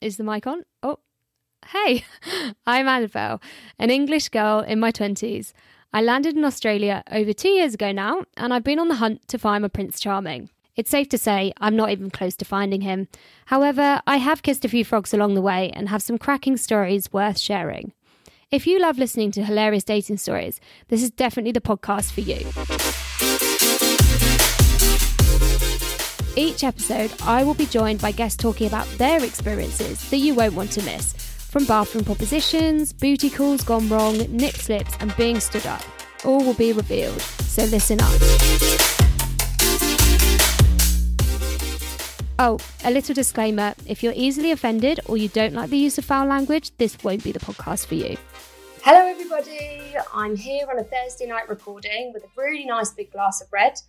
Is the mic on? Oh, hey, I'm Annabelle, an English girl in my 20s. I landed in Australia over two years ago now, and I've been on the hunt to find my Prince Charming. It's safe to say I'm not even close to finding him. However, I have kissed a few frogs along the way and have some cracking stories worth sharing. If you love listening to hilarious dating stories, this is definitely the podcast for you. Each episode, I will be joined by guests talking about their experiences that you won't want to miss. From bathroom propositions, booty calls gone wrong, nip slips, and being stood up. All will be revealed, so listen up. Oh, a little disclaimer if you're easily offended or you don't like the use of foul language, this won't be the podcast for you. Hello, everybody. I'm here on a Thursday night recording with a really nice big glass of red,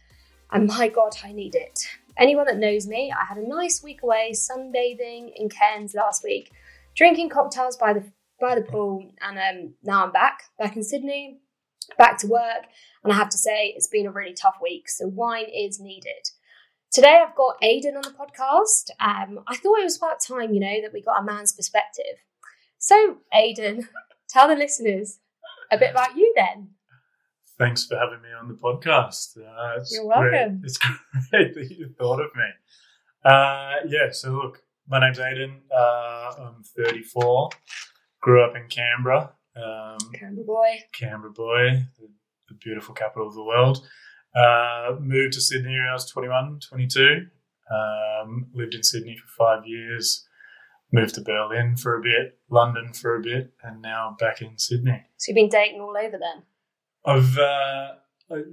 and my God, I need it. Anyone that knows me, I had a nice week away sunbathing in Cairns last week, drinking cocktails by the by the pool, and um, now I'm back, back in Sydney, back to work, and I have to say it's been a really tough week. So wine is needed. Today I've got Aidan on the podcast. Um, I thought it was about time, you know, that we got a man's perspective. So Aidan, tell the listeners a bit about you then. Thanks for having me on the podcast. Uh, it's You're welcome. Great. It's great that you thought of me. Uh, yeah, so look, my name's Aidan. Uh, I'm 34. Grew up in Canberra. Um, Canberra boy. Canberra boy, the, the beautiful capital of the world. Uh, moved to Sydney when I was 21, 22. Um, lived in Sydney for five years. Moved to Berlin for a bit, London for a bit, and now back in Sydney. So you've been dating all over then? I've uh,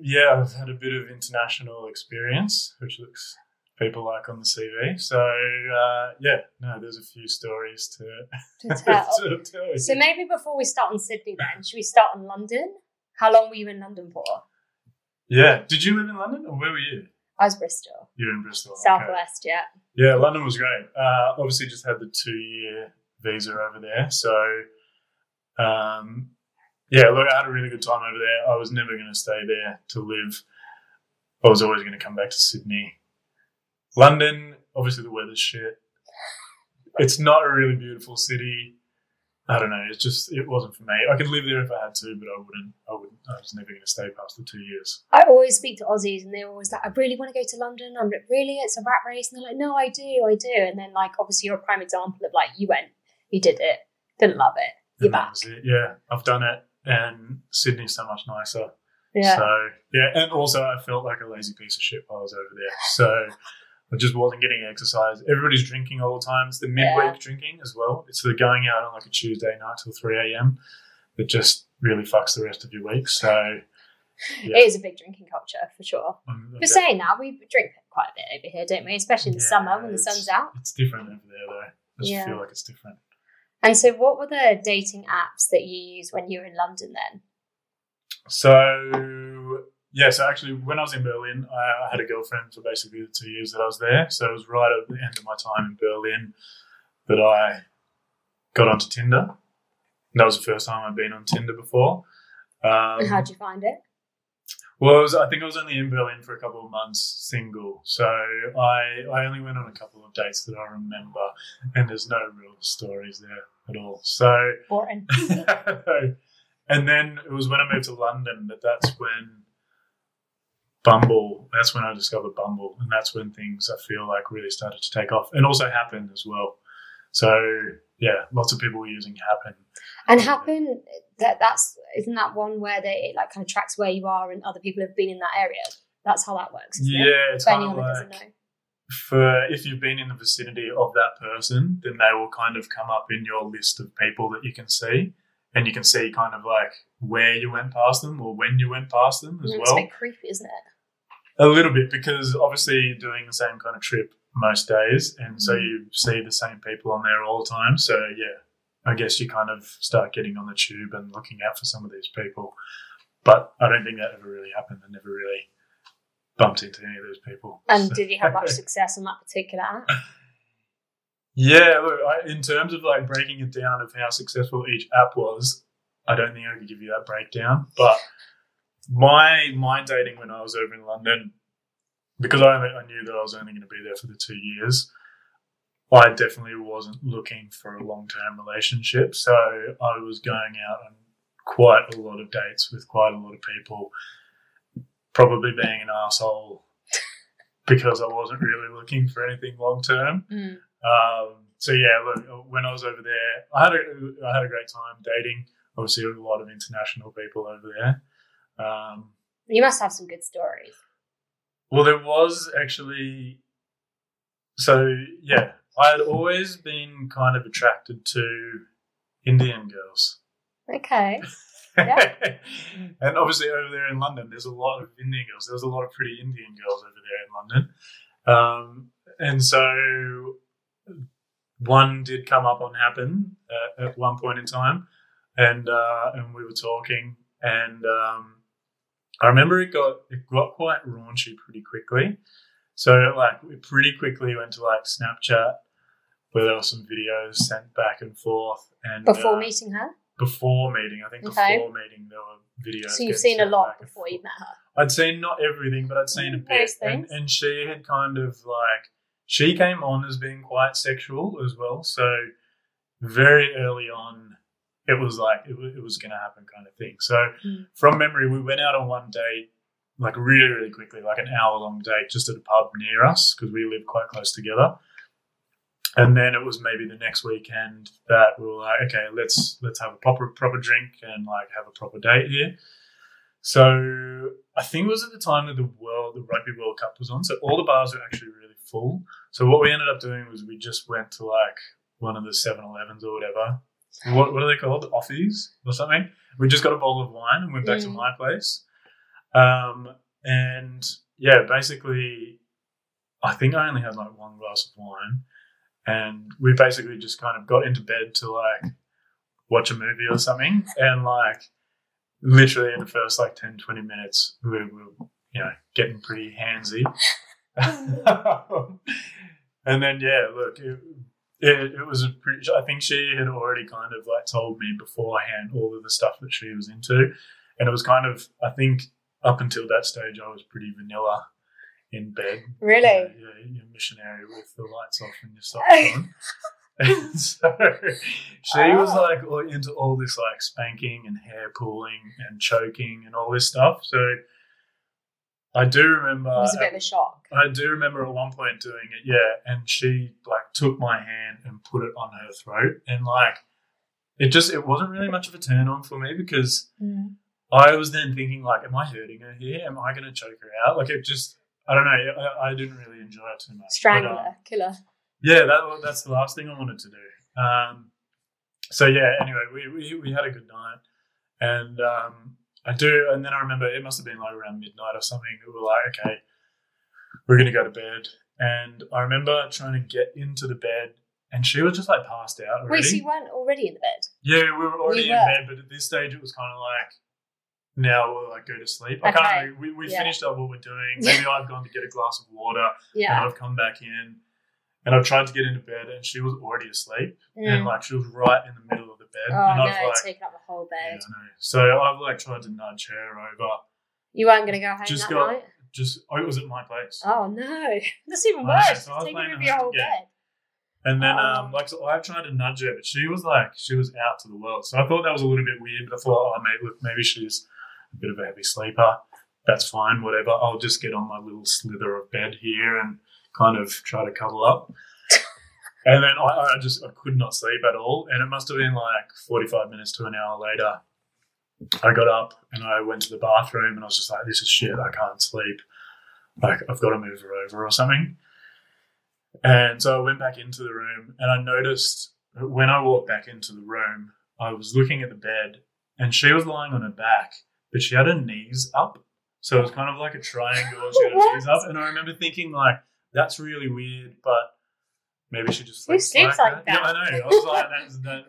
yeah, I've had a bit of international experience, which looks people like on the CV. So uh, yeah, no, there's a few stories to, To tell. to tell. So maybe before we start on Sydney then, should we start on London? How long were you in London for? yeah, did you live in London or where were you? I was Bristol. You're in Bristol. okay. Southwest, yeah. Yeah, London was great. Uh, obviously, just had the two year visa over there. So, um, yeah, look, I had a really good time over there. I was never going to stay there to live. I was always going to come back to Sydney. London, obviously, the weather's shit. It's not a really beautiful city. I don't know. It's just it wasn't for me. I could live there if I had to, but I wouldn't. I wouldn't. I was never going to stay past the two years. I always speak to Aussies and they're always like, I really want to go to London. I'm like, really? It's a rat race. And they're like, no, I do, I do. And then, like, obviously, you're a prime example of like, you went, you did it, didn't love it, you're And back. it. Yeah, I've done it, and Sydney's so much nicer. Yeah. So yeah, and also I felt like a lazy piece of shit while I was over there. So I just wasn't getting exercise. Everybody's drinking all the time. It's the midweek Yeah. drinking as well. It's the going out on like a Tuesday night till three a.m. that just really fucks the rest of your week. So yeah. It is a big drinking culture for sure. I'm- But saying that, we drink quite a bit over here, don't we? Especially in the Yeah, summer when the sun's out. It's different over there though. I just feel like it's different. And so, what were the dating apps that you used when you were in London then? So yeah, so actually when I was in Berlin, I, I had a girlfriend for basically the two years that I was there. So it was right at the end of my time in Berlin that I got onto Tinder. And that was the first time I'd been on Tinder before. Um, how'd you find it? Well, was, I think I was only in Berlin for a couple of months, single. So I I only went on a couple of dates that I remember, and there's no real stories there at all. So Boring. and then it was when I moved to London that that's when Bumble, that's when I discovered Bumble. And that's when things I feel like really started to take off and also Happn as well. So, yeah, lots of people were using Happn. And Happn that that's isn't that one where they it like kind of tracks where you are and other people have been in that area. That's how that works. isn't it? Yeah, it's For anyone that doesn't know. for if you've been in the vicinity of that person, then they will kind of come up in your list of people that you can see. And you can see kind of like where you went past them or when you went past them as Mm, It's well. a bit creepy, isn't it? A little bit because obviously you're doing the same kind of trip most days, and so Mhm. you see the same people on there all the time. So yeah, I guess you kind of start getting on the tube and looking out for some of these people. But I don't think that ever really happened. I never really bumped into any of those people. And So- did you have much success on that particular app? Yeah, look, I, in terms of like breaking it down of how successful each app was, I don't think I could give you that breakdown. But my my dating when I was over in London, because I, I knew that I was only going to be there for the two years, I definitely wasn't looking for a long term relationship. So I was going out on quite a lot of dates with quite a lot of people, probably being an asshole because I wasn't really looking for anything long term. Mm. Um, so yeah, look, when I was over there, I had a I had a great time dating. Obviously, a lot of international people over there. Um, You must have some good stories. well, there was actually. So yeah, I had always been kind of attracted to Indian girls. Okay. Yeah. and obviously over there in London, there's a lot of Indian girls. There was a lot of pretty Indian girls over there in London. Um, and so one did come up on Happn uh, at one point in time. And, uh, and we were talking and, um, I remember it got, it got quite raunchy pretty quickly. So like we pretty quickly went to like Snapchat where there were some videos sent back and forth and Before uh, meeting her? before meeting. I think Okay. before meeting there were videos. So you've seen a lot before you met her. I'd seen not everything, but I'd seen a Mm, bit. And, and she had kind of like she came on as being quite sexual as well. So very early on, it was like it, wa- it was going to happen kind of thing. So Mm. from memory, we went out on one date. Like really, really quickly, like an hour long date, just at a pub near us because we live quite close together. And then it was maybe the next weekend that we were like, okay, let's let's have a proper proper drink and like have a proper date here. So I think it was at the time that the world the Rugby World Cup was on. So all the bars were actually really full. So what we ended up doing was we just went to like one of the 7-Elevens or whatever. What what are they called? Offies or something. We just got a bottle of wine and went back to Mm. my place. Um, and yeah, basically, I think I only had like one glass of wine, and we basically just kind of got into bed to like watch a movie or something, and like literally in the first like 10, 20 minutes, we were you know getting pretty handsy. and then yeah, look, it, it, it was pretty. I think she had already kind of like told me beforehand all of the stuff that she was into, and it was kind of I think up until that stage I was pretty vanilla in bed. Really? Yeah, yeah, you're missionary with the lights off and your socks on. And so she was Oh. like all into all this like spanking and hair pulling and choking and all this stuff. So I do remember It was a bit of a shock. I do remember at one point doing it, yeah, and she like took my hand and put it on her throat, and like it just it wasn't really much of a turn on for me because Mm. I was then thinking like, am I hurting her here? Am I going to choke her out? Like it just I don't know. I, I didn't really enjoy it too much. Strangler, But, um, killer. yeah, that that's the last thing I wanted to do. Um, so yeah, anyway, we, we we had a good night, and um, I do, and then I remember it must have been like around midnight or something. We were like, okay, we're gonna go to bed, and I remember trying to get into the bed, and she was just like passed out already. Wait, so you weren't already in the bed? Yeah, we were already We in bed, but at this stage it was kind of like, now we'll like go to sleep. I Okay. can't. We, we Yeah. finished up what we're doing. Maybe I've gone to get a glass of water, yeah. and I've come back in, and I've tried to get into bed, and she was already asleep, and Mm. like she was right in the middle of the bed, Oh and no, I've like, taking up the whole bed. yeah, I know. So I've like tried to nudge her over. You weren't going to go home Just that got- night? Just oh, it was at my place. Oh no, that's even I know, worse. so I taking over your whole yeah. bed. And then, Oh. um, like, so I've tried to nudge her, but she was like, she was out to the world. So I thought that was a little bit weird, but I thought, oh, maybe, look, maybe she's a bit of a heavy sleeper. That's fine, whatever. I'll just get on my little slither of bed here and kind of try to cuddle up. and then I, I just, I could not sleep at all. And it must have been like 45 minutes to an hour later. I got up and I went to the bathroom and I was just like, this is shit. I can't sleep. Like, I've got to move her over or something. And so I went back into the room and I noticed when I walked back into the room, I was looking at the bed and she was lying on her back, but she had her knees up. So it was kind of like a triangle and she had her What? knees up. And I remember thinking, like, that's really weird, but maybe she just Who sleeps, sleeps like Yeah, that? I know. I was like, that's, that,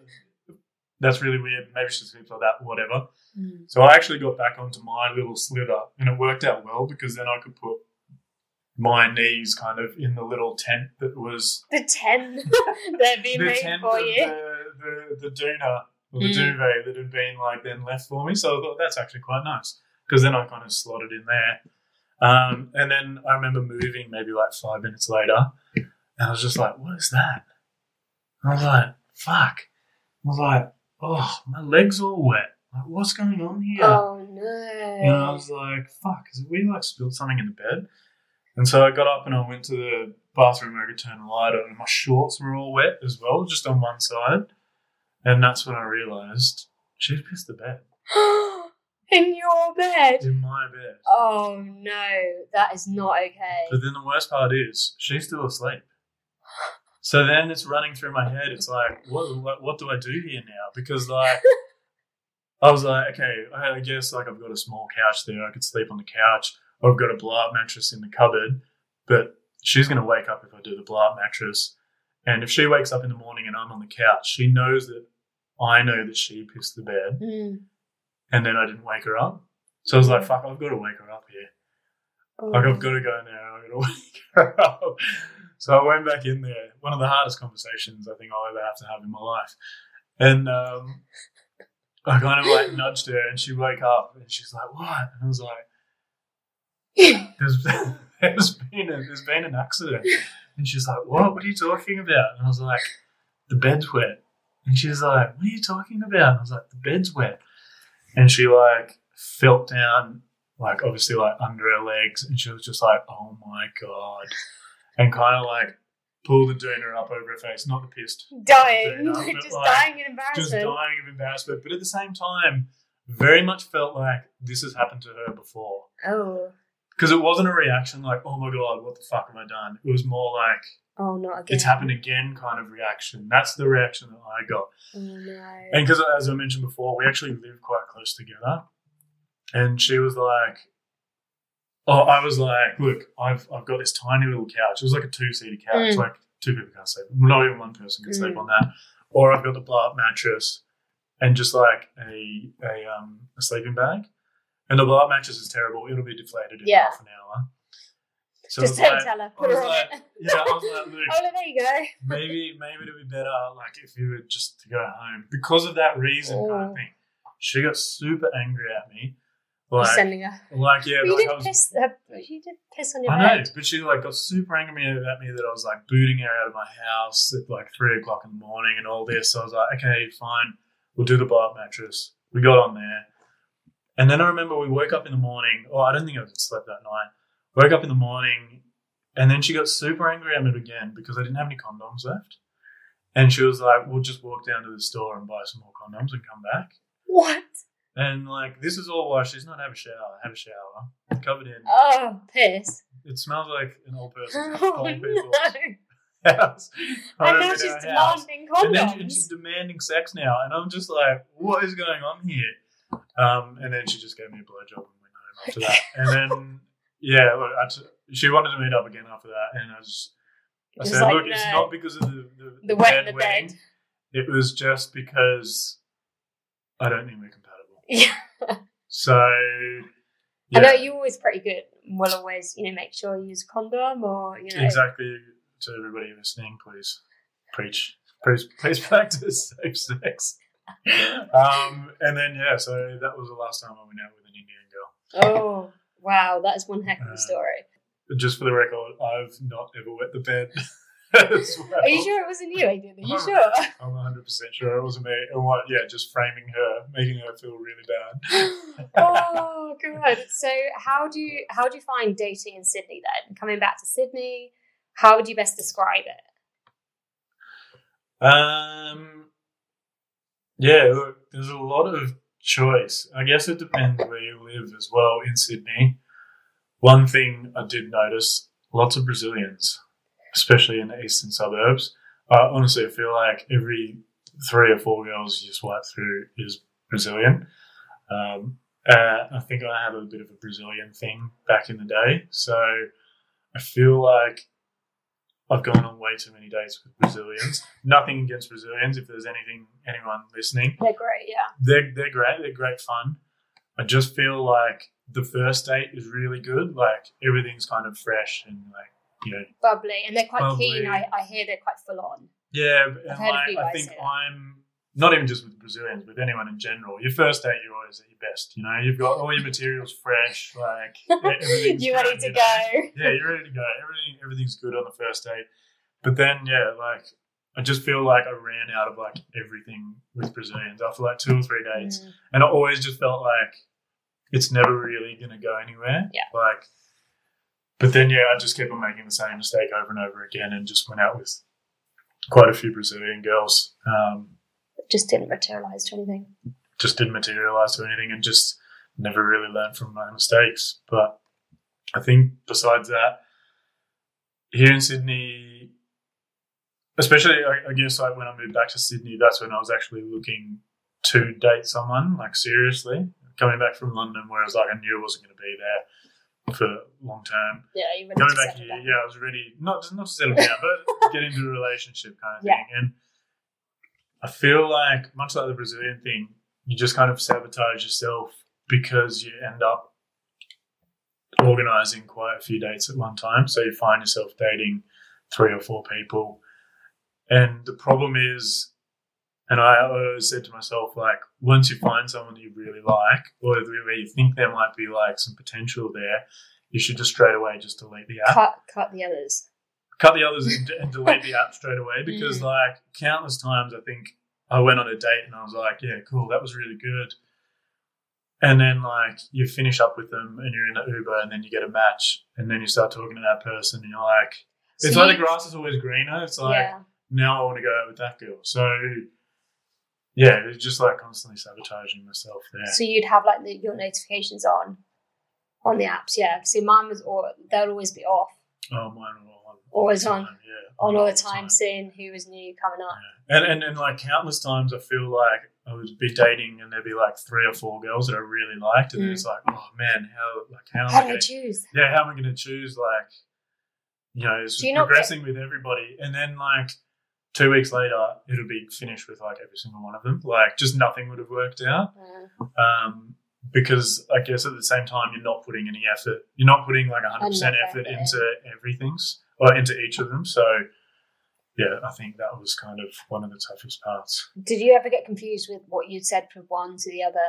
that's really weird. Maybe she sleeps like that, whatever. Mm. So I actually got back onto my little slither, and it worked out well because then I could put my knees kind of in the little tent that was The ten they're being the made tent for of you. the, the, the doona or the Mm. duvet that had been like then left for me. So I thought that's actually quite nice because then I kind of slotted in there. Um, and then I remember moving maybe like five minutes later, And I was just like, what is that? And I was like, fuck. I was like, oh, my leg's all wet. Like, what's going on here? Oh no. And I was like, fuck, is we like spilled something in the bed? And so I got up and I went to the bathroom where I could turn the light on, and my shorts were all wet as well, just on one side. And that's when I realised she's pissed the bed In your bed. in my bed. Oh no, that is not okay. But then the worst part is she's still asleep. So then it's running through my head. It's like, what, what, what do I do here now? Because like, I was like, okay, I guess like I've got a small couch there. I could sleep on the couch, or I've got a blow-up mattress in the cupboard. But she's going to wake up if I do the blow-up mattress. And if she wakes up in the morning and I'm on the couch, she knows that I know that she pissed the bed, Mm. and then I didn't wake her up. So I was like, fuck, I've got to wake her up here. Oh. Like I've got to go now. I've got to wake her up. So I went back in there. One of the hardest conversations I think I'll ever have to have in my life. And um, I kind of like nudged her, and she woke up, and she's like, "What?" And I was like, "There's, there's been a, there's been an accident." And she's like, "What? What are you talking about?" And I was like, "The bed's wet." And she's like, "What are you talking about?" And I was like, "The bed's wet." And she like felt down like obviously like under her legs and she was just like oh my god and kind of like pulled the doona up over her face not the pissed dying. But, just like, dying in just embarrassment. dying of embarrassment but at the same time very much felt like this has happened to her before Oh. Because it wasn't a reaction like oh my god what the fuck have i done it was more like Oh not again. it's happened again kind of reaction that's the reaction that i got Oh no. and because, as I mentioned before, we actually live quite close together. And she was like, "Oh, I was like, look, I've I've got this tiny little couch. It was like a two seater couch, Mm. like two people can't sleep. Not even one person can sleep Mm. on that. Or I've got the blow up mattress and just like a a um a sleeping bag. And the blow up mattress is terrible. It'll be deflated in Yeah. half an hour. So just don't like- tell her. Put her on like- it. yeah, I was like, Oh, there you go. maybe maybe it'd be better like if you were just to go home because of that reason kind Oh. of thing. She got super angry at me, You're like sending her. like yeah, But you like did was. piss. Her, you did piss on your I know, but she like got super angry at me that I was like booting her out of my house at like three o'clock in the morning and all this. So I was like, okay, fine, we'll do the blow up mattress. We got on there, and then I remember we woke up in the morning. Oh, I don't think I slept that night. Woke up in the morning, and then she got super angry at me again because I didn't have any condoms left. And she was like, "We'll just walk down to the store and buy some more condoms and come back." What? And like, this is all why she's not have a shower. Have a shower, covered in. Oh, piss. It smells like an old person's Oh, old no. house. And home now she's house. demanding And then she- she's demanding sex now, and I'm just like, what is going on here? Um, and then she just gave me a blowjob and went home after that. And then, yeah, look, I t- she wanted to meet up again after that, and I just, I said, like, look, it's not because of the the, the wet in the bed. It was just because I don't think we're compatible. Yeah. So, I know you're always pretty good. We'll always, you know, make sure you use a condom or, you know. exactly. To everybody listening, please preach, please, please practice safe sex. Um, and then yeah, so that was the last time I went out with an Indian girl. Oh, wow. That is one heck of Uh, a story. Just for the record, I've not ever wet the bed. well. Are you sure it wasn't you, Aidan? Are you sure? I'm 100 percent sure it wasn't me. And what? Yeah, just framing her, making her feel really bad. oh, good. So, how do you how do you find dating in Sydney then? Coming back to Sydney, how would you best describe it? Um, yeah, look, there's a lot of choice. I guess it depends where you live as well in Sydney. One thing I did notice lots of Brazilians, especially in the eastern suburbs. Uh, honestly, I feel like every three or four girls you swipe through is Brazilian. Um, uh, I think I have a bit of a Brazilian thing back in the day. So I feel like I've gone on way too many dates with Brazilians. Nothing against Brazilians. If there's anything, anyone listening, They're great, yeah. they're they're great. They're great fun. I just feel like the first date is really good. Like everything's kind of fresh and like you know, Bubbly, and they're quite Bubbly. keen. I, I hear they're quite full on. yeah. And I've heard a like, I think. I'm not even just with Brazilians, with anyone in general. Your first date, you're always at your best. You know, you've got all your materials fresh. Like everything's you ready good, to you know. go? yeah, you're ready to go. Everything everything's good on the first date. but then yeah, like I just feel like I ran out of like everything with Brazilians after like two or three dates, Mm. and I always just felt like it's never really going to go anywhere. Yeah. Like, but then yeah, I just kept on making the same mistake over and over again, and just went out with quite a few Brazilian girls. Um, just didn't materialize to anything. just didn't materialize to anything, and just never really learned from my mistakes. But I think besides that, here in Sydney, especially I, I guess like when I moved back to Sydney, that's when I was actually looking to date someone like seriously. Coming back from London, where I was like I knew I wasn't going to be there for long term. Yeah, you ready Coming to back here, down. yeah, I was ready not not to settle down, but get into a relationship kind of Yeah. thing. And I feel like much like the Brazilian thing, you just kind of sabotage yourself because you end up organizing quite a few dates at one time. So you find yourself dating three or four people. And the problem is, and I always said to myself, like, once you find someone you really like, or where you think there might be like some potential there, you should just straight away just delete the app Cut, cut the others. Cut the others and, and delete the app straight away because Mm. like countless times I think I went on a date and I was like, yeah, cool, that was really good. And then like you finish up with them and you're in the Uber and then you get a match and then you start talking to that person and you're like, it's So like the grass is always greener. It's like yeah. now I want to go out with that girl. So yeah, it's just like constantly sabotaging myself there. So you'd have like the, your notifications on on the apps, yeah. See, mine was or they'll always be off Oh, mine on. Always on. time, Yeah. on all the time, seeing who was new coming up. Yeah. And, and and like countless times, I feel like I would be dating, and there'd be like three or four girls that I really liked, and Mm. it's like, oh man, how like how am How I do I gonna, choose? yeah, how am I going to choose like, you know, it's Do you not progressing with everybody, and then like two weeks later, it'll be finished with like every single one of them, like just nothing would have worked out. Uh, Um, because I guess at the same time, you're not putting any effort. You're not putting like 100% effort effort into everything's or into each of them. So, yeah, I think that was kind of one of the toughest parts. did you ever get confused with what you'd said from one to the other?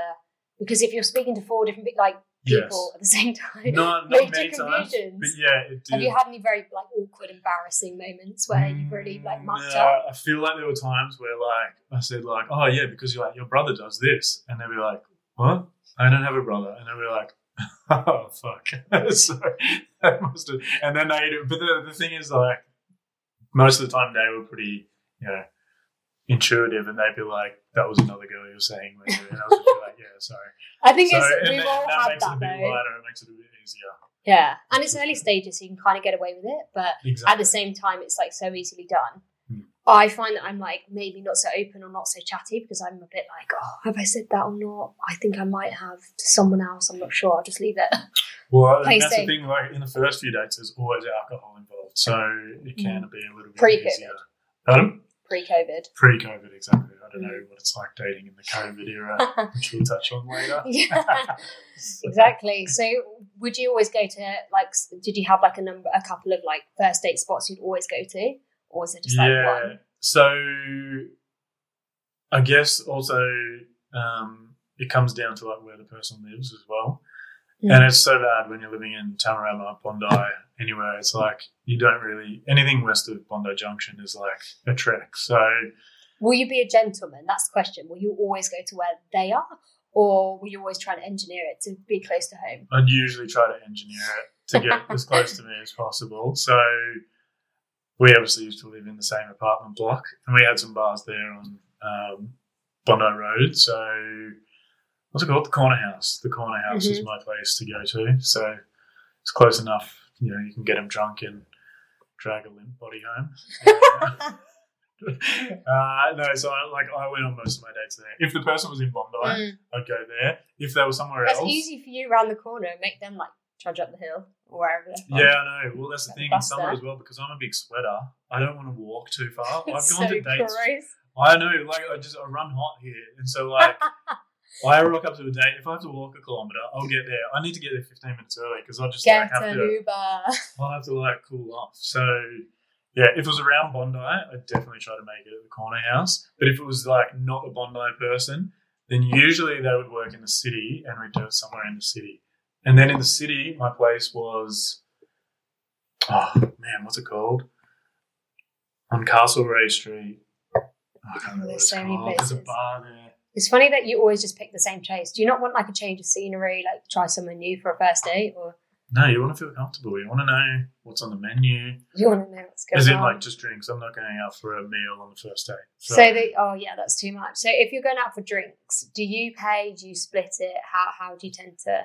Because if you're speaking to four different like people Yes. at the same time, Not, Major not many times, but yeah, it did. have you had any very like awkward, embarrassing moments where you've really like mucked No, up? I feel like there were times where like I said like, oh yeah, because you're like your brother does this, and they'd be like, what? I don't have a brother, and they'd be like, oh fuck. so that must have, and then they, but the, the thing is like, most of the time they were pretty, you know, intuitive, and they'd be like, that was another girl you were saying, later. and I was just like, yeah, sorry. I think So, it's we've all that had makes it a that bit though. lighter. It makes it a bit easier. Yeah, and it's early stages, so you can kind of get away with it, but Exactly. at the same time, it's like so easily done. I find that I'm like maybe not so open or not so chatty because I'm a bit like, oh, have I said that or not? I think I might have to someone else. I'm not sure. I'll just leave it. Well, that's safe. the thing. Like in the first few dates, there's always alcohol involved, so it can be a little bit Mm. Pre-COVID. easier. Pardon? Pre-COVID. Pre-COVID, exactly. I don't Mm. know what it's like dating in the COVID era, which we'll touch on later. yeah, exactly. So, would you always go to like? Did you have like a number, a couple of like first date spots you'd always go to, or was it just like yeah. one? So, I guess also um, it comes down to like where the person lives as well. Mm. And it's so bad when you're living in Tamarama, Bondi, anywhere. It's like you don't really anything west of Bondi Junction is like a trek. So Will you be a gentleman? That's the question. Will you always go to where they are, or will you always try to engineer it to be close to home? I'd usually try to engineer it to get as close to me as possible. So we obviously used to live in the same apartment block, and we had some bars there on um, Bondi Road. So what's it called? The Corner House. The Corner House is my place to go to. So it's close enough. You know, you can get them drunk and drag a limp body home. uh, no, so I, like I went on most of my dates there. If the person was in Bondi, Mm. I'd go there. If they were somewhere That's else, easy for you around the corner. Make them like trudge up the hill or wherever. Yeah, I know. Well, that's the thing in summer as well because I'm a big sweater. I don't want to walk too far. I've gone to dates. gross. I know, like I just I run hot here, and so like I rock up to a date. If I have to walk a kilometer, I'll get there. I need to get there 15 minutes early because I just Get like, have to. Uber. I'll have to like cool off. So yeah, if it was around Bondi, I'd definitely try to make it at the corner house. But if it was like not a Bondi person, then usually they would work in the city and we'd do it somewhere in the city. And then in the city, my place was oh man, what's it called? on Castlereagh Street. Oh, I can't remember there's it's so many called. There's a places. bar there. It's funny that you always just pick the same place. Do you not want like a change of scenery, like try somewhere new for a first date, or No, you want to feel comfortable. You want to know what's on the menu. you want to know what's going As in, on? like, just drinks. I'm not going out for a meal on the first date. so, they, oh yeah, that's too much. So if you're going out for drinks, do you pay? Do you split it? How how do you tend to?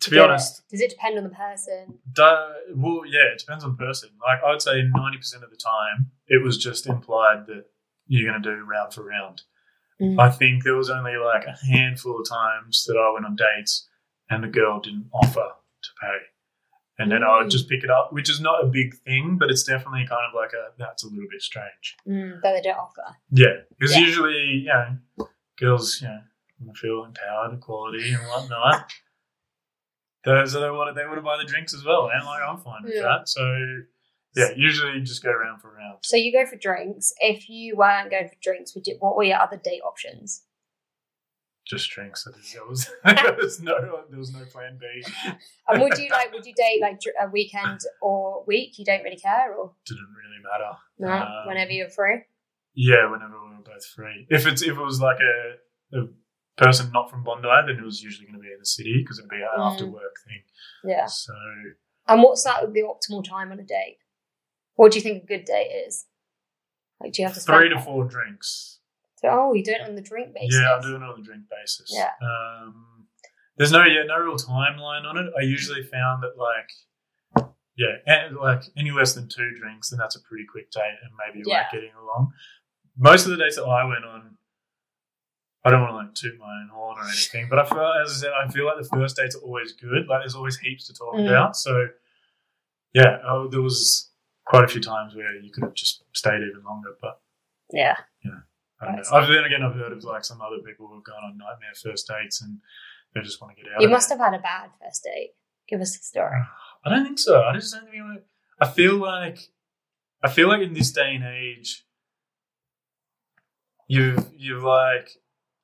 To be do it? honest, does it depend on the person? Da- well, yeah, it depends on the person. Like I would say, ninety percent of the time, it was just implied that you're going to do round for round. Mm. I think there was only like a handful of times that I went on dates and the girl didn't offer to pay, and then I would Mm. just pick it up, which is not a big thing, but it's definitely kind of like a that's a little bit strange. Mm, that they don't offer. Yeah, because Yeah. usually, you know, girls, you know, feel empowered, equality, and whatnot. Those are they want they want to buy the drinks as well, and like I'm fine with Yeah. that. So yeah, usually you just go round for round. So you go for drinks. If you weren't going for drinks, would you, what were your other date options? Just drinks. There was there was no there was no plan B. And would you like? Would you date like a weekend or week? You don't really care, or Didn't really matter. no? Um, whenever you're free. Yeah, whenever we were both free. If it's if it was like a, a person not from Bondi, then it was usually going to be in the city because it'd be an Mm. after work thing. Yeah. So And what's that the optimal time on a date? What do you think a good date is? Like, do you have to three to four drinks. So, oh, you do it on the drink basis. Yeah, I'm doing it on the drink basis. Yeah. Um, there's no yeah no real timeline on it. I usually found that like yeah, and like any less than two drinks, then that's a pretty quick date, and maybe you're like getting along. Most of the dates that I went on, I don't want to like toot my own horn or anything, but I feel as I said, I feel like the first dates are always good. Like there's always heaps to talk Mm. about. So yeah, oh, there was quite a few times where you could have just stayed even longer, but Yeah. I don't know. I've then again, I've heard of like some other people who've gone on nightmare first dates and they just want to get out. You must it. have had a bad first date. Give us a story. I don't think so. I just don't think. want- I feel like, I feel like in this day and age, you've you've like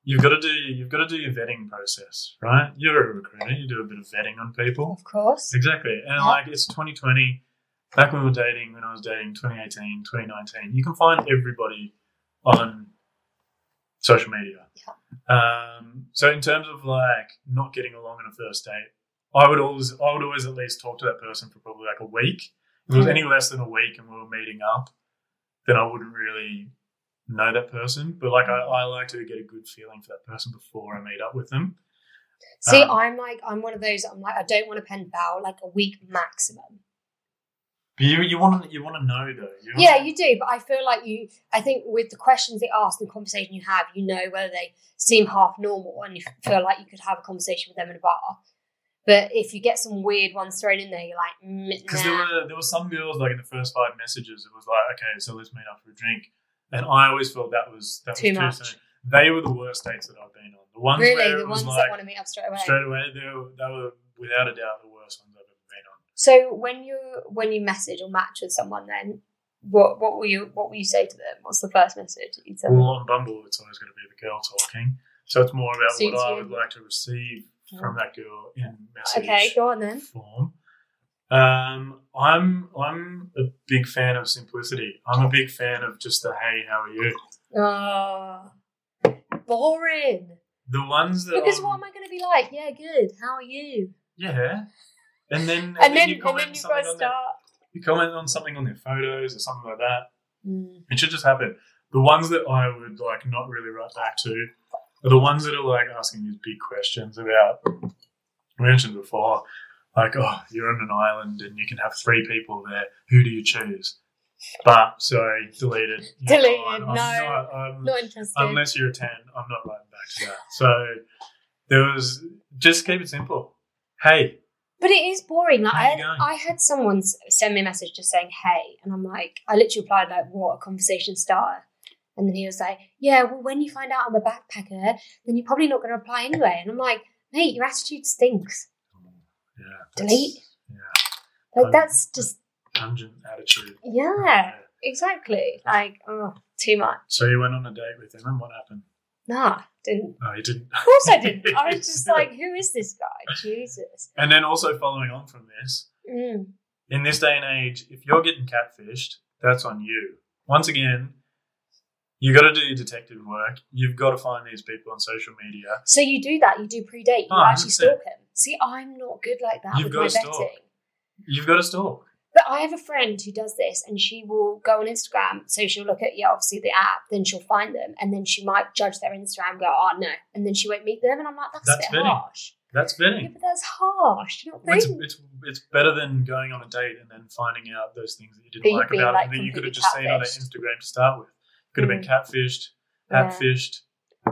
you've got to do you've got to do your vetting process, right? You're a recruiter. You do a bit of vetting on people. Of course. Exactly. And Yeah. like it's 2020. Back when we were dating, when I was dating 2018, 2019, you can find everybody on social media. Um, so in terms of like not getting along on a first date, I would always I would always at least talk to that person for probably like a week. If it was Mm. any less than a week and we were meeting up, then I wouldn't really know that person. But like I, I like to get a good feeling for that person before I meet up with them. See, Um, I'm like, I'm one of those. I'm like, I don't want to pen pal like a week maximum. But you you want to you want to know though. You Yeah, wanna- you do, but I feel like you. I think with the questions they ask and the conversation you have, you know whether they seem half normal, and you feel like you could have a conversation with them in a bar. But if you get some weird ones thrown in there, you're like, mm, Because there were there were some girls like in the first five messages, it was like, okay, so let's meet up for a drink, and I always felt that was that Too was much. soon. They were the worst dates that I've been on. The ones really where the it was ones like that want to meet up straight away. straight away, they were, they were without a doubt the worst ones I've ever been on. So when you when you message or match with someone, then what what will you what will you say to them? What's the first message that you send? Well, on Bumble, it's always going to be the girl talking, so it's more about Suits what I would like to receive from mm. that girl in message Okay, go on then. form. Um, I'm I'm a big fan of simplicity. I'm a big fan of just the hey, how are you? Oh, boring. The ones that Because I'm- what am I going to be like? Yeah, good. How are you? Yeah. And then and, And then you and comment then you've something got to on their, you comment on something on their photos or something like that. Mm. It should just happen. The ones that I would like not really write back to are the ones that are like asking these big questions about we mentioned before, like, oh, you're on an island and you can have three people there. Who do you choose? But sorry, deleted. Deleted, fine. I'm no. not- I'm- Not interested. unless you're a 10, I'm not writing back to that. So there was just keep it simple. Hey, But it is boring. Like I, going? I had someone send me a message just saying "Hey," and I'm like, I literally replied like, "What a conversation starter." And then he was like, "Yeah, well, when you find out I'm a backpacker, then you're probably not going to reply anyway." And I'm like, "Mate, your attitude stinks. Yeah, Delete. Yeah, Like Um, that's just pungent attitude. yeah, exactly. Like oh, too much. So you went on a date with him, and what happened? Nah, didn't. No, you didn't. Of course I didn't. I was just like, who is this guy? Jesus. And then also following on from this, Mm. in this day and age, if you're getting catfished, that's on you. once again, you got to do your detective work. You've got to find these people on social media. So you do that. You do pre-date. You Oh, actually 100%. stalk him. See, I'm not good like that You've with got my to stalk. vetting. You've got to stalk. But I have a friend who does this, and she will go on Instagram. So she'll look at yeah, obviously the app, then she'll find them, and then she might judge their Instagram, go, oh no, and then she won't meet them, and I'm like, that's, That's a bit vetting. harsh. That's Yeah, but that's harsh. Do you not It's, think? it's, it's better than going on a date and then finding out those things that you didn't you've like about like, it that you could have just seen on their. Instagram to start with. Could have been catfished, Yeah. hatfished.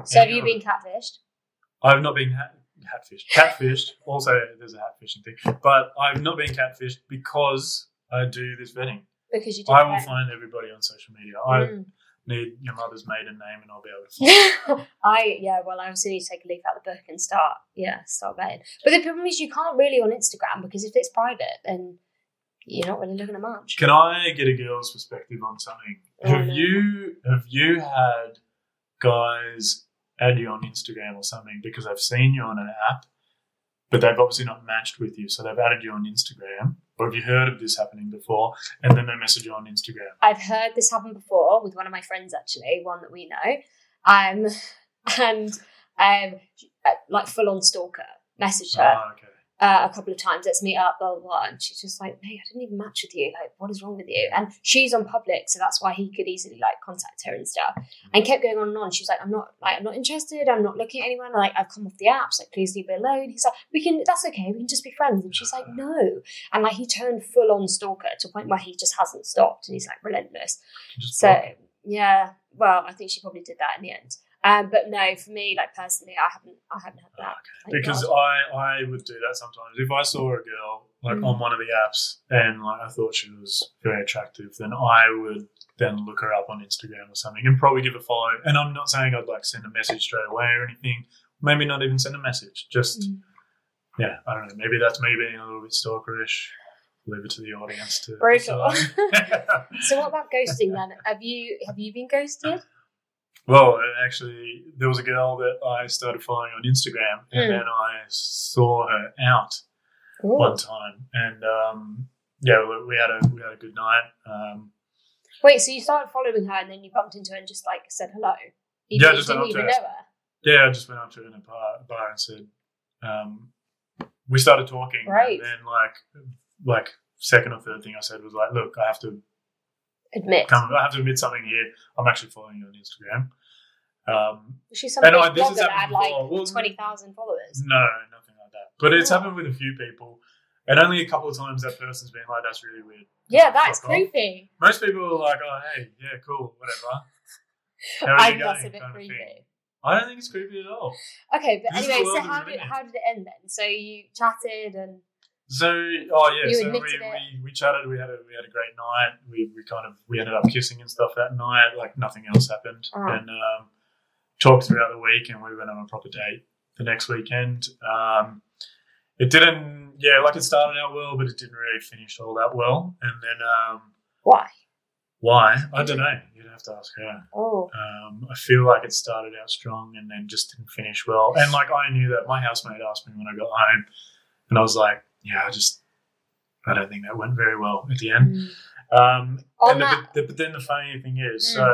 So have you been catfished? I've not been hat, hatfished. Catfished. also, there's a hat fishing thing. But I've not been catfished because I do this vetting. Because you did I will find everybody on social media. I Mm. need your mother's maiden name and I'll be able to find I yeah, well, I also need to take a leaf out of the book and start yeah, start vetting. But the problem is you can't really on Instagram because if it's private, then you're not really looking at much. Can I get a girl's perspective on something? Have you have you had guys add you on Instagram or something because they've seen you on an app, but they've obviously not matched with you, so they've added you on Instagram? Or have you heard of this happening before? And then they message you on Instagram. I've heard this happen before with one of my friends, actually, one that we know, um, and um, uh, like full on stalker messaged her Oh, okay. Uh, a couple of times. Let's meet up, blah blah blah. And she's just like, "Hey, I didn't even match with you. Like, what is wrong with you?" And she's on public, so that's why he could easily like contact her and stuff. And kept going on and on. She was like, "I'm not like I'm not interested. I'm not looking at anyone. Like, I've come off the apps. Like, please leave me alone." He's like, "We can. That's okay. We can just be friends." And she's like, "No." And like he turned full on stalker to a point where he just hasn't stopped, and he's like relentless. So block. yeah, well, I think she probably did that in the end. Um, but no, for me, like personally, I haven't, I haven't had that. Thank because God. I, I would do that sometimes. If I saw a girl like Mm. on one of the apps and like I thought she was very attractive, then I would then look her up on Instagram or something and probably give a follow. And I'm not saying I'd like send a message straight away or anything. Maybe not even send a message. Just Mm. yeah, I don't know. Maybe that's me being a little bit stalkerish. Leave it to the audience to Brutal. so what about ghosting then? Have you have you been ghosted? Well, actually, there was a girl that I started following on Instagram, and Mm. then I saw her out Ooh. one time, and um, yeah, we, we had a we had a good night. Um, Wait, so you started following her and then you bumped into her and just like said hello? You Yeah, just didn't went up even know her. yeah, I just went up to her in a bar, bar and said, um, we started talking, Right. and then like like second or third thing I said was like, look, I have to Admit. I have to admit something here. I'm actually following you on Instagram. Um, She's some And I- this blogger that had like. Well, twenty thousand followers. No, nothing like that. But it's Oh. happened with a few people, and only a couple of times that person's been like, "That's really weird." Yeah, that's Fuck off. creepy. Most people are like, "Oh, hey, yeah, cool, whatever." I think that's a bit kind of creepy. thing. I don't think it's creepy at all. Okay, but This anyway, so how did how did it end then? So you chatted and So, oh yeah, You so we, we, we chatted. We had a we had a great night. We, we kind of we ended up kissing and stuff that night. Like nothing else happened, Oh. and um, talked throughout the week. And we went on a proper date the next weekend. Um, it didn't, yeah, like it started out well, but it didn't really finish all that well. And then um, why? why? I don't know. You'd have to ask her. Oh, Um, I feel like it started out strong and then just didn't finish well. And like I knew that my housemate asked me when I got home, and I was like, "Yeah, I just, I don't think that went very well at the end." Mm. Um, and the, that- but, then the funny thing is, Mm. so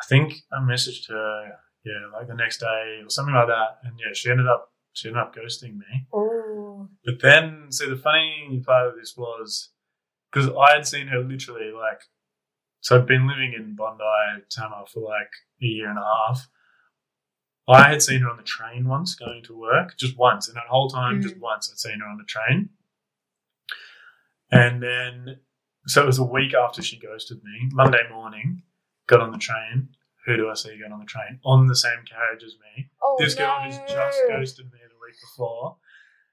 I think I messaged her, yeah, like the next day or something like that, and yeah, she ended up she ended up ghosting me. oh, But then, so the funny part of this was because I had seen her literally like, so I'd been living in Bondi, Tama for like a year and a half. I had seen her on the train once going to work, just once, and that whole time, Mm. just once, I'd seen her on the train. And then, so it was a week after she ghosted me. Monday morning, got on the train. Who do I see going on the train? On the same carriage as me. oh This girl no. who's just ghosted me the week before.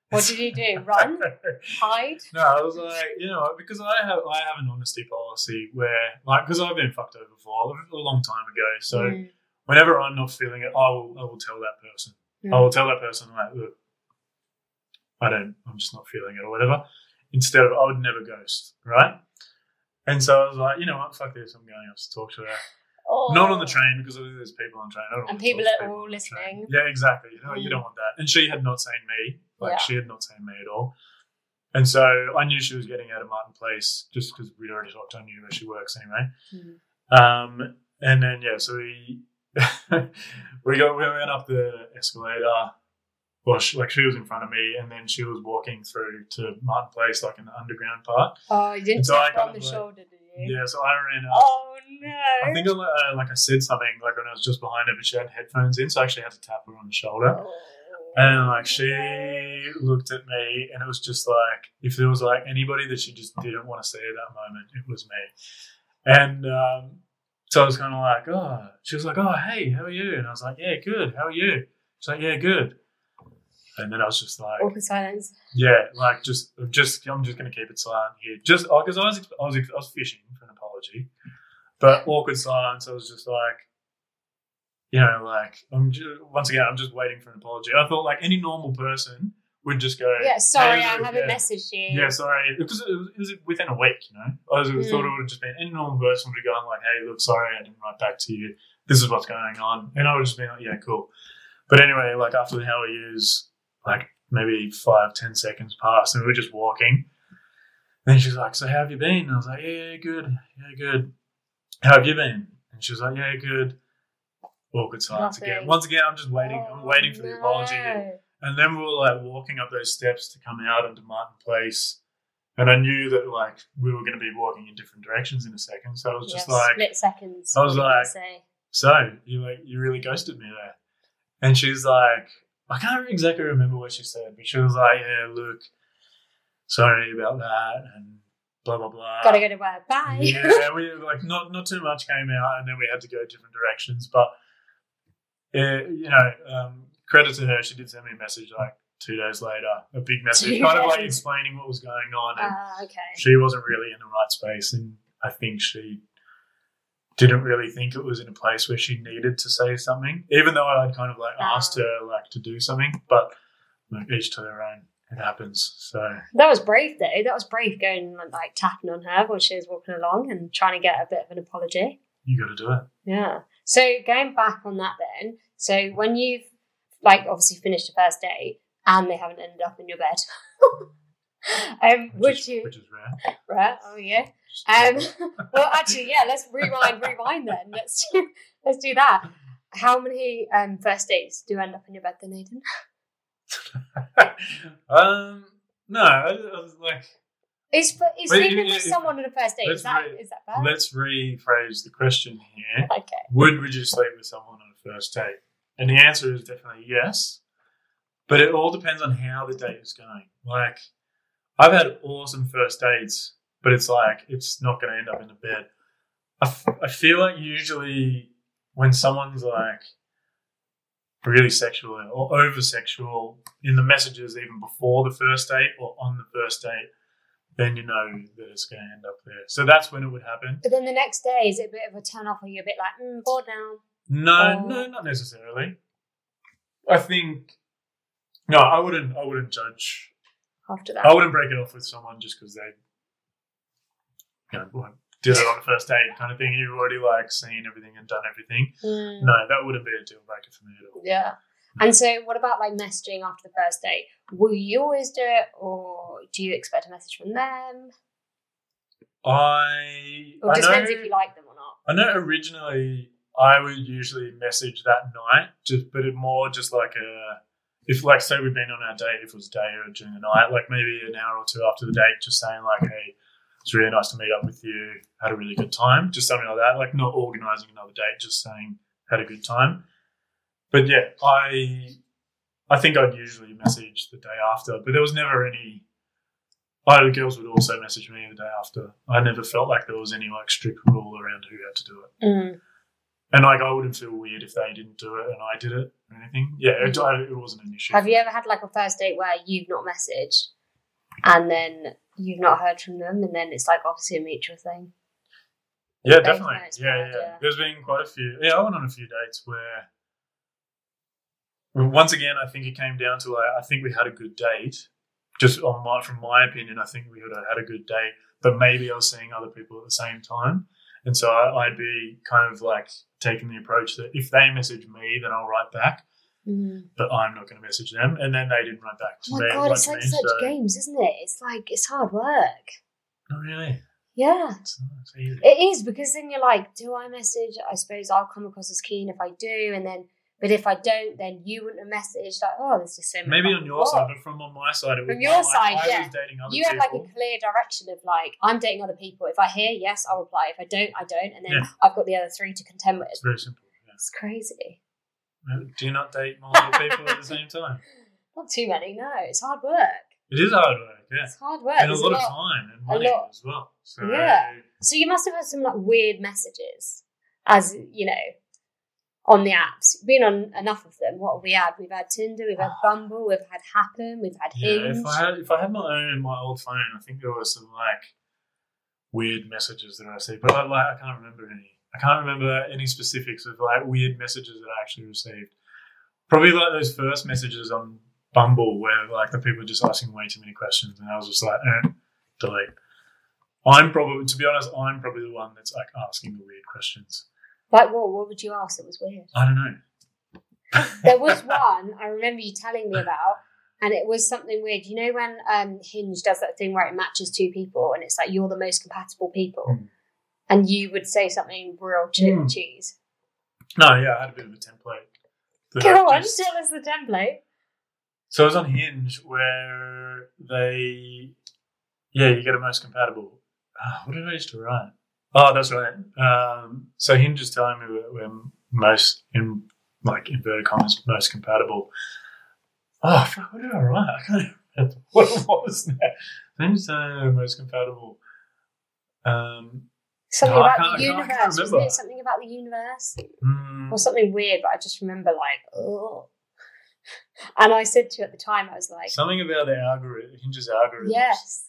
What did you do? Run? Hide? No, I was like, you know, because I have I have an honesty policy where, like, because I've been fucked over before a long time ago. So Mm, whenever I'm not feeling it, I will I will tell that person. mm. I will tell that person like, look, I don't, I'm just not feeling it or whatever. Instead of I would never ghost, right? And so I was like, you know what, fuck this, I'm going up to talk to her. Oh. Not on the train because there's people on the train. I don't And people are all on train. listening. Yeah, exactly. You know, you Mm. don't want that. And she had not seen me. Like Yeah. she had not seen me at all. and so I knew she was getting out of Martin Place just because we'd already talked. I knew where she works anyway. Mm. Um, and then yeah, so we we got we went up the escalator. Well, she, like she was in front of me, and then she was walking through to Martin Place, like in the underground part. Oh, you didn't So tap on the like- shoulder, did you? Yeah, so I ran up. Oh no! I think I, uh, like I said something like when I was just behind her, but she had headphones in, so I actually had to tap her on the shoulder. Oh, And like she looked at me, and it was just like if there was like anybody that she just didn't want to see at that moment, it was me. And um, so I was kind of like, oh, she was like, oh, hey, how are you? And I was like, yeah, good. How are you? She's like, yeah, good. And then I was just like, Awkward silence. yeah, like just, just, I'm just gonna keep it silent here, just oh, because I was, I was, I was fishing for an apology, but awkward silence. I was just like, you know, like I'm just, once again, I'm just waiting for an apology. I thought like any normal person would just go, Yeah, sorry, "Hey, I haven't yeah, messaged you. Yeah, sorry, because it was, it was within a week, you know. I was, Mm. thought it would have just been any normal person would have gone like, "Hey, look, sorry, I didn't write back to you. This is what's going on," and I would just be like, "Yeah, cool." But anyway, like after the how are yous, like maybe five, ten seconds passed, and we were just walking. then she's like, "So how have you been?" And I was like, "Yeah, good, yeah, good. How have you been?" And she was like, "Yeah, good." Awkward silence again. Once again, I'm just waiting. I'm Oh, waiting for the apology. no. And then we were like walking up those steps to come out into Martin Place. And I knew that like we were going to be walking in different directions in a second. So I was just like, split seconds. I was what did you like- so you like you really ghosted me there. And she's like, I can't exactly remember what she said, but she was like, yeah, look, sorry about that, and blah blah blah. Gotta go to work. Bye. Yeah, we like not not too much came out, and then we had to go different directions. But uh, you know, um, credit to her, she did send me a message like two days later, a big message, kind of like explaining what was going on, and Ah, okay. she wasn't really in the right space, and I think she didn't really think it was in a place where she needed to say something, even though I'd kind of like Ah. asked her like to do something, but like, each to their own. It happens. So That was brave though. That was brave going like tapping on her while she was walking along and trying to get a bit of an apology. you got to do it. Yeah. So going back on that then, so when you've like obviously finished the first day and they haven't ended up in your bed, um, Which would is, you? Which is rare. Right. Oh yeah. Um, well, actually, yeah. Let's rewind, rewind. Then let's do, let's do that. How many um, first dates do end up in your bed, then, Nathan? um, no, I, I was like, Is is Wait, sleeping with someone on a first date is that re- is that bad? let's rephrase the question here. Okay. Would would you sleep with someone on a first date? And the answer is definitely yes. But it all depends on how the date is going. Like, I've had awesome first dates, but it's like it's not going to end up in a bed. I, f- I feel like usually when someone's like really sexual or over sexual in the messages, even before the first date or on the first date, then you know that it's going to end up there. So that's when it would happen. But then the next day is it a bit of a turn off? Are you a bit like mm, bored now? No, Or- no, not necessarily. I think no, I wouldn't. I wouldn't judge. After that, I wouldn't break it off with someone just because they, you know, like, did it on the first date kind of thing. You've already like seen everything and done everything. Mm, No, that wouldn't be a deal breaker for me at all. yeah. And so, what about like messaging after the first date? Will you always do it, or do you expect a message from them? I, Or I it just know, depends if you like them or not. I know originally I would usually message that night, just but it more just like a if like say we've been on our date, if it was day or during the night, like maybe an hour or two after the date, just saying like, hey, it's really nice to meet up with you, had a really good time, just something like that. Like not organizing another date, just saying had a good time. But yeah, I I think I'd usually message the day after, but there was never any other girls would also message me the day after. I never felt like there was any like strict rule around who had to do it. Mm. And like I wouldn't feel weird if they didn't do it and I did it or anything. Yeah, it, mm-hmm. I- it wasn't an issue. Have you ever had like a first date where you've not messaged, and then you've not heard from them, and then it's like obviously a mutual thing? Yeah, definitely. Yeah, yeah, yeah. There's been quite a few. Yeah, I went on a few dates where. Once again, I think it came down to like I think we had a good date. Just on my, from my opinion, I think we would have had a good date, but maybe I was seeing other people at the same time, and so I, I'd be kind of like taking the approach that if they message me, then I'll write back. Mm. but I'm not going to message them. And then they didn't write back to Oh me. my god, it's like me, such so- games, isn't it? It's like it's hard work. Not really. Yeah. It's, it's easy. It is because then you're like, do I message? I suppose I'll come across as keen if I do, and then, but if I don't, then you wouldn't have messaged. Like, oh, there's just so many. Maybe on your what? side, but from on my side, it was From your more side, like I yeah. was dating other you have like a clear direction of like, I'm dating other people. If I hear yes, I'll reply. If I don't, I don't, and then Yeah. I've got the other three to contend with. It's very simple. Yeah. It's crazy. Uh, do you not date multiple people at the same time? Not too many. No, it's hard work. It is hard work, yeah. It's hard work. And a There's lot of time and money as well. So, Yeah. So you must have had some like weird messages, as you know, on the apps. Been on enough of them. What have we had? We've had Tinder, we've had Bumble, we've had Happn, we've had yeah, if I had if I had my own my old phone, I think there were some like weird messages that I see, but I, like I can't remember any. I can't remember any specifics of like weird messages that I actually received. Probably like those first messages on Bumble where like the people were just asking way too many questions, and I was just like, eh, delete. I'm probably, to be honest, I'm probably the one that's like asking the weird questions. Like what? What would you ask? It was weird. I don't know. There was one I remember you telling me about, and it was something weird. You know when um, Hinge does that thing where it matches two people, and it's like you're the most compatible people, Hmm. and you would say something real che- Hmm. cheese. No, yeah, I had a bit of a template. that Go I on, just- tell us the template. So I was on Hinge where they, yeah, you get a most compatible. Ah, what did I used to write? Oh, that's right. Um, so Hinge is telling me we're, we're most in like inverted commas most compatible. Oh, fuck, what did I write? I can't even remember what was now. Hinge is telling me we're most compatible. Um, Something No, about the I can't- I can't universe, wasn't it? Something about the universe. hmm, or something weird, but I just remember like, oh. And I said to you at the time, I was like, something about the algorithm, Hinge's algorithm, yes,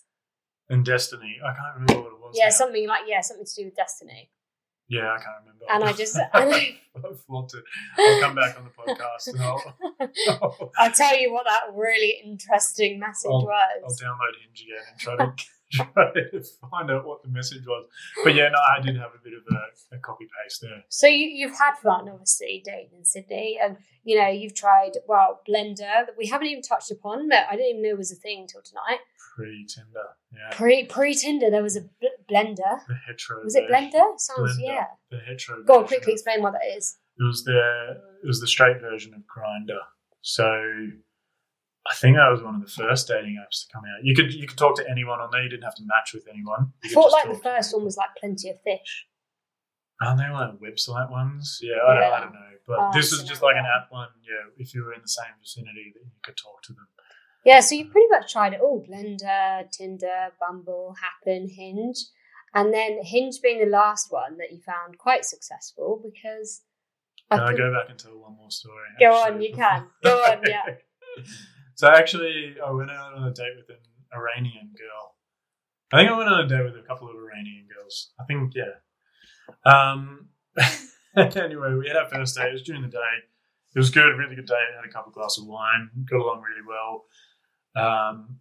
and Destiny. I can't remember what it was. yeah, now. something like yeah, something to do with destiny. Yeah, I can't remember. And I just- and I- I've it. I'll come back on the podcast and I'll, I'll tell you what that really interesting message I'll- I'll download Hinge again and try to try to find out what the message was. But yeah, no, I did have a bit of a, a copy paste there. So you, you've had fun, obviously, dating in Sydney, and you know you've tried well Blendr that we haven't even touched upon, but I didn't even know it was a thing until tonight. Pre Tinder, yeah. Pre pre Tinder, there was a bl- Blendr. The hetero. Was it. Blendr? Sounds Blendr. yeah. The hetero. Go on, quickly explain what that is. It was the it was the straight version of Grindr. So I think that was one of the first dating apps to come out. You could you could talk to anyone on there. You didn't have to match with anyone. I You could thought like the first one was like Plenty of Fish. Aren't they like website ones? Yeah, I, Don't, I don't know. But Oh, this I is just that, like an app one. Yeah, if you were in the same vicinity, then you could talk to them. Yeah, so you pretty much tried it all Blendr, Tinder, Bumble, Happn, Hinge. And then Hinge being the last one that you found quite successful because. Can I think- go back and tell one more story? Go actually, on, you can. Go on, yeah. so actually, I went out on a date with an Iranian girl. I think I went on a date with a couple of Iranian girls. I think, yeah. Um, anyway, we had our first date. It was during the day. It was good, really good date. Had a couple of glasses of wine, got along really well. Um,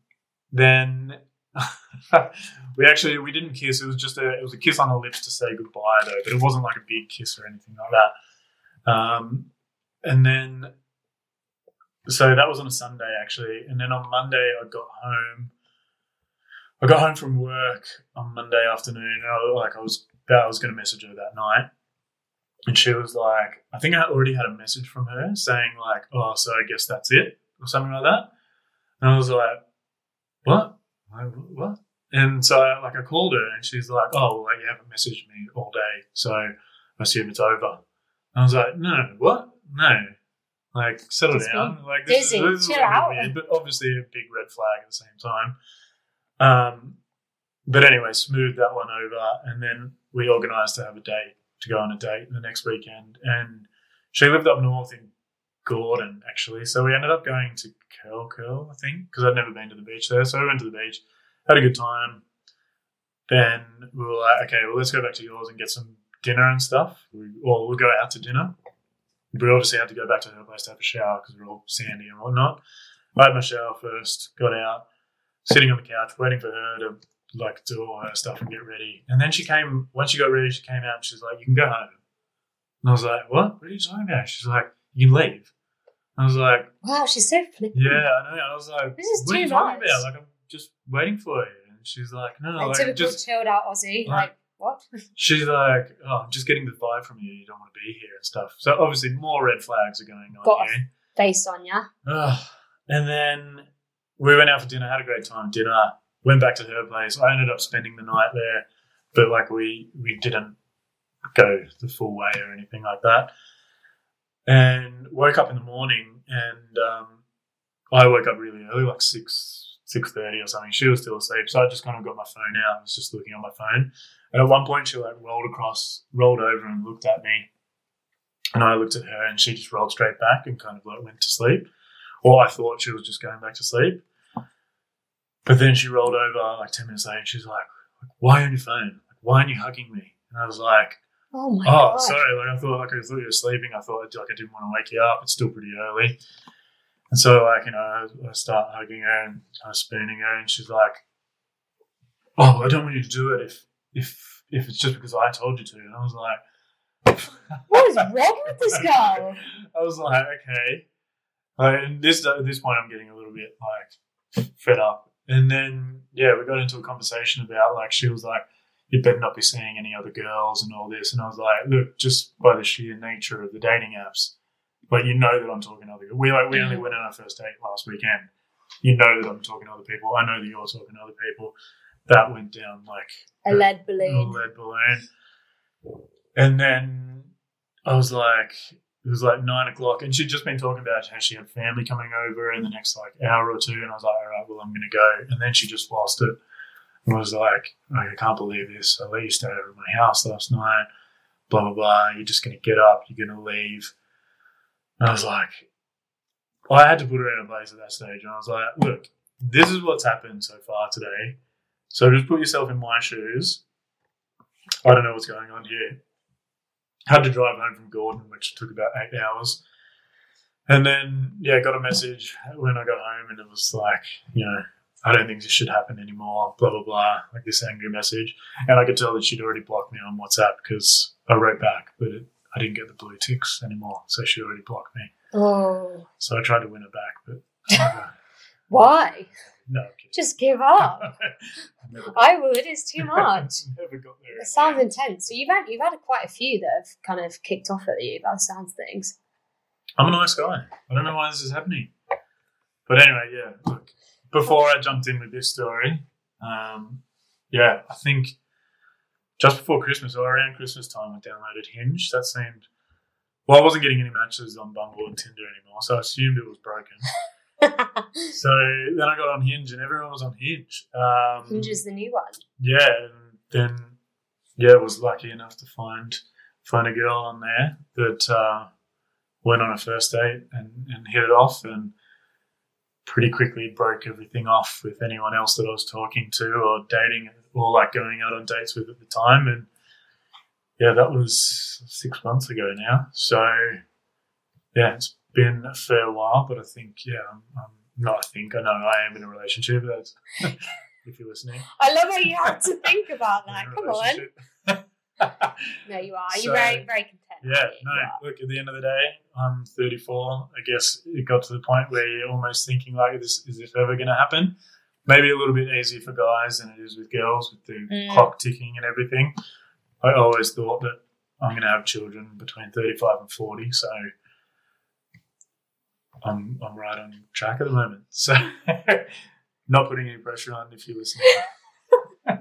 then we actually we didn't kiss. It was just a it was a kiss on the lips to say goodbye though, but it wasn't like a big kiss or anything like that. Um, and then so that was on a Sunday actually, and then on Monday I got home. I got home from work on Monday afternoon. And I, like I was I was going to message her that night, and she was like, I think I already had a message from her saying like, oh, so I guess that's it or something like that. And I was like, what? What? And so like I called her and she's like, oh, well, you haven't messaged me all day, so I assume it's over. And I was like, no, what? No. Like, settle Just down. Like, this, busy. is, this is Chill a little out. weird, but obviously a big red flag at the same time. Um, but anyway, smoothed that one over, and then we organised to have a date to go on a date the next weekend. And she lived up north in Gordon, actually, so we ended up going to Curl Curl, I think, because I'd never been to the beach there. So we went to the beach, had a good time. Then we were like, okay, well, let's go back to yours and get some dinner and stuff. We, or we'll go out to dinner. We obviously had to go back to her place to have a shower because we're all sandy and whatnot. I had my shower first, got out, sitting on the couch, waiting for her to like do all her stuff and get ready. And then she came, once she got ready, she came out and she's like, you can go home. And I was like, what? What are you talking about? She's like, you can leave. I was like, Wow, she's so flippant. yeah, I know. I was like, This is what are you too talking about? Like, I'm just waiting for you. And she's like, no, A like, typical just chilled out Aussie. Right. Like, what? she's like, oh, I'm just getting the vibe from you. You don't want to be here and stuff. So obviously, more red flags are going on Got here. Face on ya. Ugh. and then we went out for dinner, had a great time at dinner, went back to her place. I ended up spending the night there, but like we we didn't go the full way or anything like that. And woke up in the morning and um, I woke up really early, like six six thirty or something. She was still asleep, so I just kind of got my phone out. I was just looking on my phone, and at one point she like rolled across, rolled over, and looked at me. And I looked at her, and she just rolled straight back and kind of like went to sleep. Or I thought she was just going back to sleep. But then she rolled over like 10 minutes later and she's like, Why on your phone? Why aren't you hugging me? And I was like, Oh my Oh, god. sorry. Like I thought like I thought you were sleeping. I thought like I didn't want to wake you up. It's still pretty early. And so like, you know, I, I start hugging her and kind of spooning her and she's like, Oh, I don't want you to do it if if if it's just because I told you to. And I was like What is wrong with this girl? I was like, okay. Like, and this at this point, I'm getting a little bit like fed up. And then yeah, we got into a conversation about like she was like, you better not be seeing any other girls and all this. And I was like, look, just by the sheer nature of the dating apps, like you know that I'm talking to other. We like we only mm. went on our first date last weekend. You know that I'm talking to other people. I know that you're talking to other people. That went down like A lead balloon. a lead balloon. And then I was like, it was like nine o'clock, and she'd just been talking about how she had family coming over in the next like hour or two, and I was like, all right, well, I'm going to go. And then she just lost it and was like, I can't believe this. I let you stay over at my house last night, blah, blah, blah. You're just going to get up, you're going to leave. And I was like, I had to put her in a place at that stage, and I was like, look, this is what's happened so far today. So just put yourself in my shoes. I don't know what's going on here. Had to drive home from Gordon, which took about eight hours. And then, yeah, got a message when I got home, and it was like, you know, I don't think this should happen anymore, blah, blah, blah, like this angry message. And I could tell that she'd already blocked me on WhatsApp because I wrote back, but it, I didn't get the blue ticks anymore. So she already blocked me. Oh. So I tried to win her back, but uh, Why? no, Just give up. I would. It's too much. never got there. It sounds intense. So you've had you've had quite a few that have kind of kicked off at you about sounds things. I'm a nice guy. I don't know why this is happening. But anyway, yeah. Look, before I jumped in with this story, um, yeah, I think just before Christmas or around Christmas time, I downloaded Hinge. That seemed well, I wasn't getting any matches on Bumble and Tinder anymore, so I assumed it was broken. So then I got on Hinge, and everyone was on Hinge. Um, Hinge is the new one. yeah, and then yeah, was lucky enough to find find a girl on there that uh, went on a first date and, and hit it off, and pretty quickly broke everything off with anyone else that I was talking to or dating or like going out on dates with at the time, and yeah, that was six months ago now. So yeah, it's been a fair while, but I think yeah, I'm, I'm not. I think I know I am in a relationship. That's if you're listening. I love how you have to think about that. Come on. No, you are. You're very, very content. yeah, no. Look, at the end of the day, I'm 34. I guess it got to the point where you're almost thinking like, "This is this ever going to happen?" Maybe a little bit easier for guys than it is with girls, with the Mm. clock ticking and everything. I always thought that I'm going to have children between 35 and 40, so I'm I'm right on track at the moment. So, not putting any pressure on if you listen.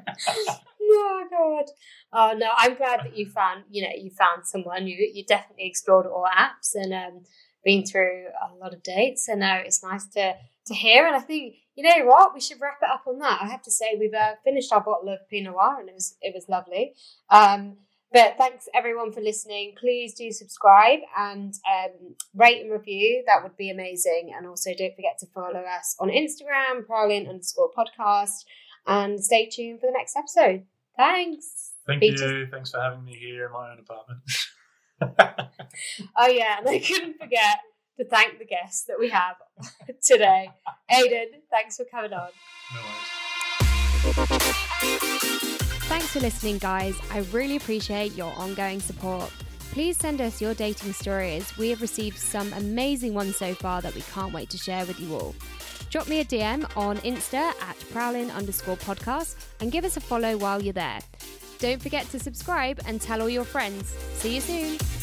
Oh God. Oh no, I'm glad that you found you know you found someone. You you definitely explored all apps and um, been through a lot of dates. And uh, it's nice to to hear. And I think you know what we should wrap it up on that. I have to say we've uh, finished our bottle of Pinot Noir and it was it was lovely. Um, but thanks everyone for listening. Please do subscribe and um, rate and review. That would be amazing. And also don't forget to follow us on Instagram, Prowling underscore podcast, and stay tuned for the next episode. Thanks. Thank Beaches. you. Thanks for having me here in my own apartment. Oh yeah, and I couldn't forget to thank the guests that we have today. Aiden, thanks for coming on. No worries. Thanks for listening, guys. I really appreciate your ongoing support. Please send us your dating stories. We have received some amazing ones so far that we can't wait to share with you all. Drop me a DM on Insta at prowlin underscore podcast and give us a follow while you're there. Don't forget to subscribe and tell all your friends. See you soon.